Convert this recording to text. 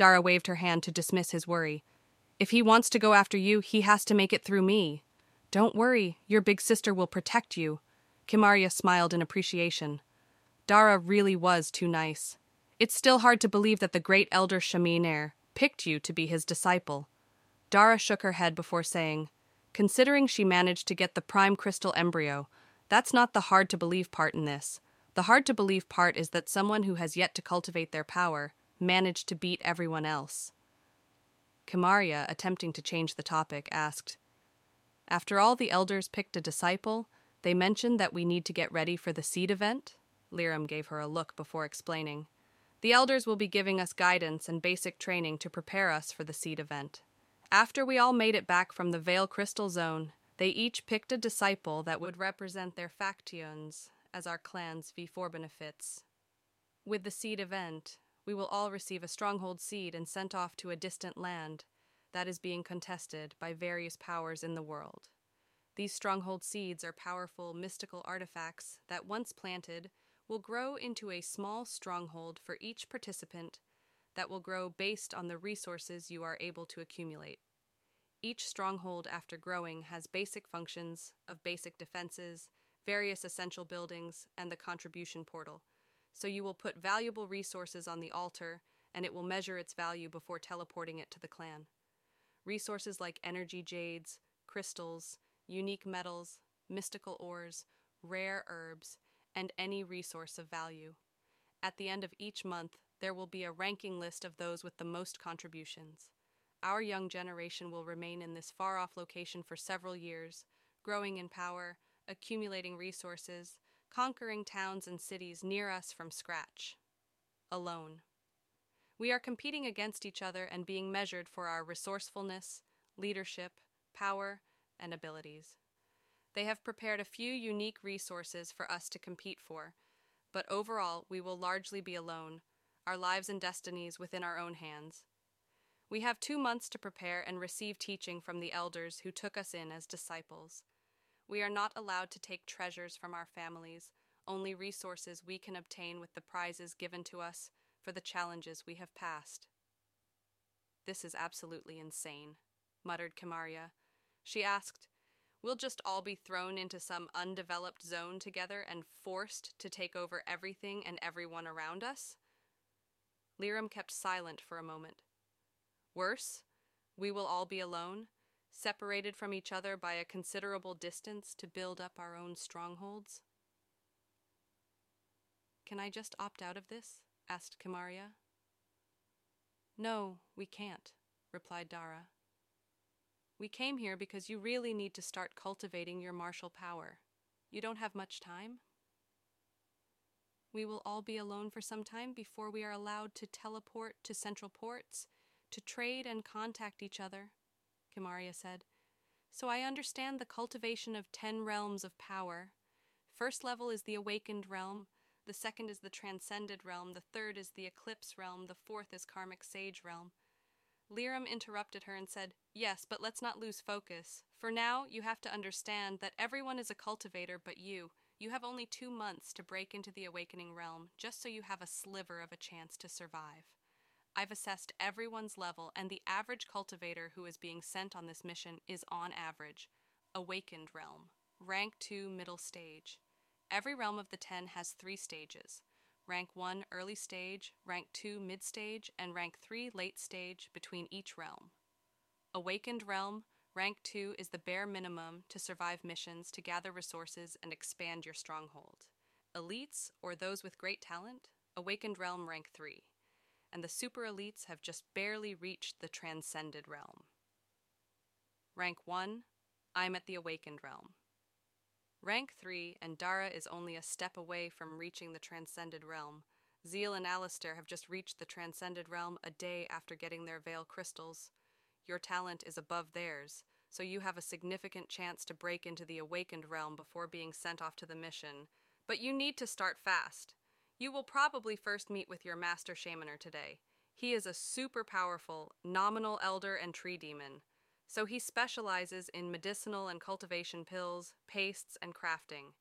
Dara waved her hand to dismiss his worry. If he wants to go after you, he has to make it through me. Don't worry, your big sister will protect you. Kimaria smiled in appreciation. Dara really was too nice. It's still hard to believe that the great elder Shaminair picked you to be his disciple. Dara shook her head before saying, Considering she managed to get the prime crystal embryo, that's not the hard to believe part in this. The hard to believe part is that someone who has yet to cultivate their power managed to beat everyone else. Kimaria, attempting to change the topic, asked, After all the elders picked a disciple, they mentioned that we need to get ready for the seed event? Liram gave her a look before explaining. The elders will be giving us guidance and basic training to prepare us for the seed event. After we all made it back from the Vale Crystal Zone, they each picked a disciple that would represent their factions as our clan's V4 benefits. With the seed event, we will all receive a stronghold seed and sent off to a distant land that is being contested by various powers in the world. These stronghold seeds are powerful mystical artifacts that, once planted, will grow into a small stronghold for each participant that will grow based on the resources you are able to accumulate. Each stronghold, after growing, has basic functions of basic defenses, various essential buildings, and the contribution portal. So you will put valuable resources on the altar, and it will measure its value before teleporting it to the clan. Resources like energy jades, crystals, unique metals, mystical ores, rare herbs, and any resource of value. At the end of each month, there will be a ranking list of those with the most contributions. Our young generation will remain in this far off location for several years, growing in power, accumulating resources, conquering towns and cities near us from scratch. Alone. We are competing against each other and being measured for our resourcefulness, leadership, power, and abilities. They have prepared a few unique resources for us to compete for, but overall we will largely be alone, our lives and destinies within our own hands. We have two months to prepare and receive teaching from the elders who took us in as disciples. We are not allowed to take treasures from our families, only resources we can obtain with the prizes given to us for the challenges we have passed. This is absolutely insane, muttered Kimaria. She asked, We'll just all be thrown into some undeveloped zone together and forced to take over everything and everyone around us? Liram kept silent for a moment. Worse, we will all be alone, separated from each other by a considerable distance to build up our own strongholds. Can I just opt out of this? asked Kimaria. No, we can't, replied Dara. We came here because you really need to start cultivating your martial power. You don't have much time? We will all be alone for some time before we are allowed to teleport to central ports, to trade and contact each other, Kimaria said. So I understand the cultivation of ten realms of power. First level is the awakened realm, the second is the transcended realm, the third is the eclipse realm, the fourth is karmic sage realm. Liram interrupted her and said, Yes, but let's not lose focus. For now, you have to understand that everyone is a cultivator but you. You have only two months to break into the awakening realm, just so you have a sliver of a chance to survive. I've assessed everyone's level, and the average cultivator who is being sent on this mission is on average Awakened Realm, Rank 2 Middle Stage. Every realm of the 10 has three stages rank 1 early stage, rank 2 mid stage, and rank 3 late stage between each realm. Awakened Realm, rank 2 is the bare minimum to survive missions to gather resources and expand your stronghold. Elites, or those with great talent, Awakened Realm rank 3, and the super elites have just barely reached the Transcended Realm. Rank 1, I'm at the Awakened Realm. Rank 3, and Dara is only a step away from reaching the Transcended Realm. Zeal and Alistair have just reached the Transcended Realm a day after getting their Veil crystals. Your talent is above theirs, so you have a significant chance to break into the Awakened Realm before being sent off to the mission. But you need to start fast. You will probably first meet with your Master Shamaner today. He is a super powerful, nominal elder and tree demon so he specializes in medicinal and cultivation pills, pastes, and crafting.